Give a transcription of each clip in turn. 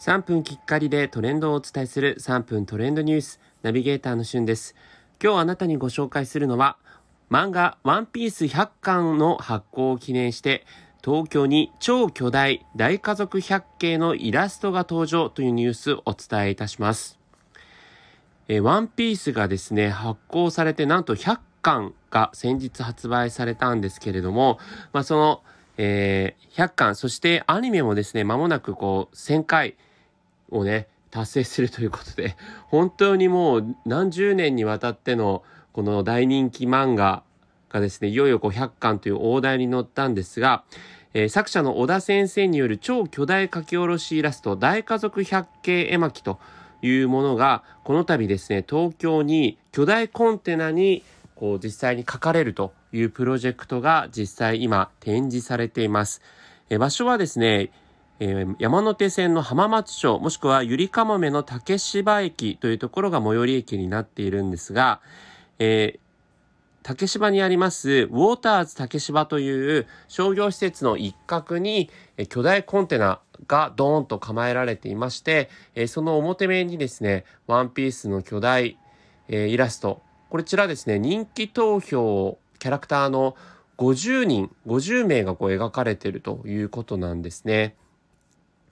3分きっかりでトレンドをお伝えする3分トレンドニュースナビゲーターのしゅんです。今日あなたにご紹介するのは漫画ワンピース100巻の発行を記念して東京に超巨大大家族百景のイラストが登場というニュースをお伝えいたします。えワンピースがですね、発行されてなんと100巻が先日発売されたんですけれども、まあ、その、えー、100巻、そしてアニメもですね、間もなくこう1000回をね、達成するということで、本当にもう何十年にわたってのこの大人気漫画がですね、いよいよこう100巻という大台に載ったんですが、えー、作者の小田先生による超巨大書き下ろしイラスト、大家族百景絵巻というものが、この度ですね、東京に巨大コンテナにこう実際に書かれるというプロジェクトが実際今展示されています。えー、場所はですね、えー、山手線の浜松町、もしくはゆりかもめの竹芝駅というところが最寄り駅になっているんですが、えー、竹芝にありますウォーターズ竹芝という商業施設の一角に巨大コンテナがドーンと構えられていまして、その表面にですね、ワンピースの巨大イラスト、こちらですね、人気投票キャラクターの50人、50名がこう描かれているということなんですね。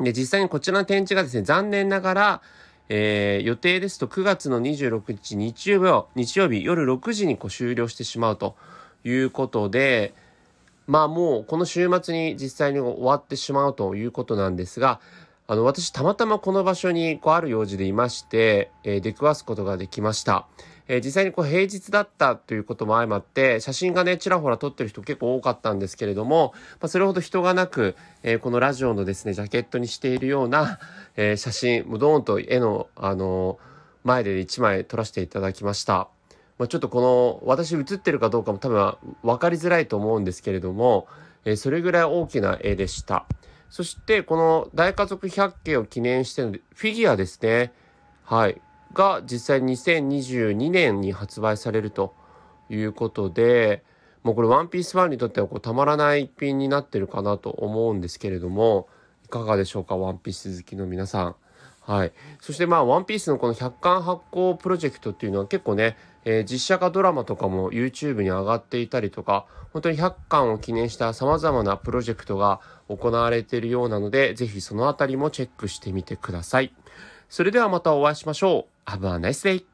で、実際にこちらの展示がですね、残念ながら、えー、予定ですと9月の26日日曜日、日曜日夜6時にこう終了してしまうということで、まあもうこの週末に実際に終わってしまうということなんですが、あの、私たまたまこの場所にこうある用事でいまして、えー、出くわすことができました。えー、実際にこう平日だったということも相まって、写真がね、ちらほら撮ってる人結構多かったんですけれども、まあ、それほど人がなく、えー、このラジオのですね、ジャケットにしているような、えー、写真、もうドーンと絵の、あの前で1枚撮らせていただきました。まあ、ちょっとこの、私映ってるかどうかも多分分かりづらいと思うんですけれども、えそれぐらい大きな絵でした。そして、この大家族百景を記念してのフィギュアですね。はい。が実際2022年に発売されるということで、もうこれワンピースファンにとってはこうたまらない一品になってるかなと思うんですけれども、いかがでしょうか、ワンピース好きの皆さん。はい。そしてまあ、ワンピースのこの100巻発行プロジェクトっていうのは結構ね、えー、実写化ドラマとかも YouTube に上がっていたりとか、本当に100巻を記念した様々なプロジェクトが行われているようなので、ぜひそのあたりもチェックしてみてください。それではまたお会いしましょう。Have a nice day!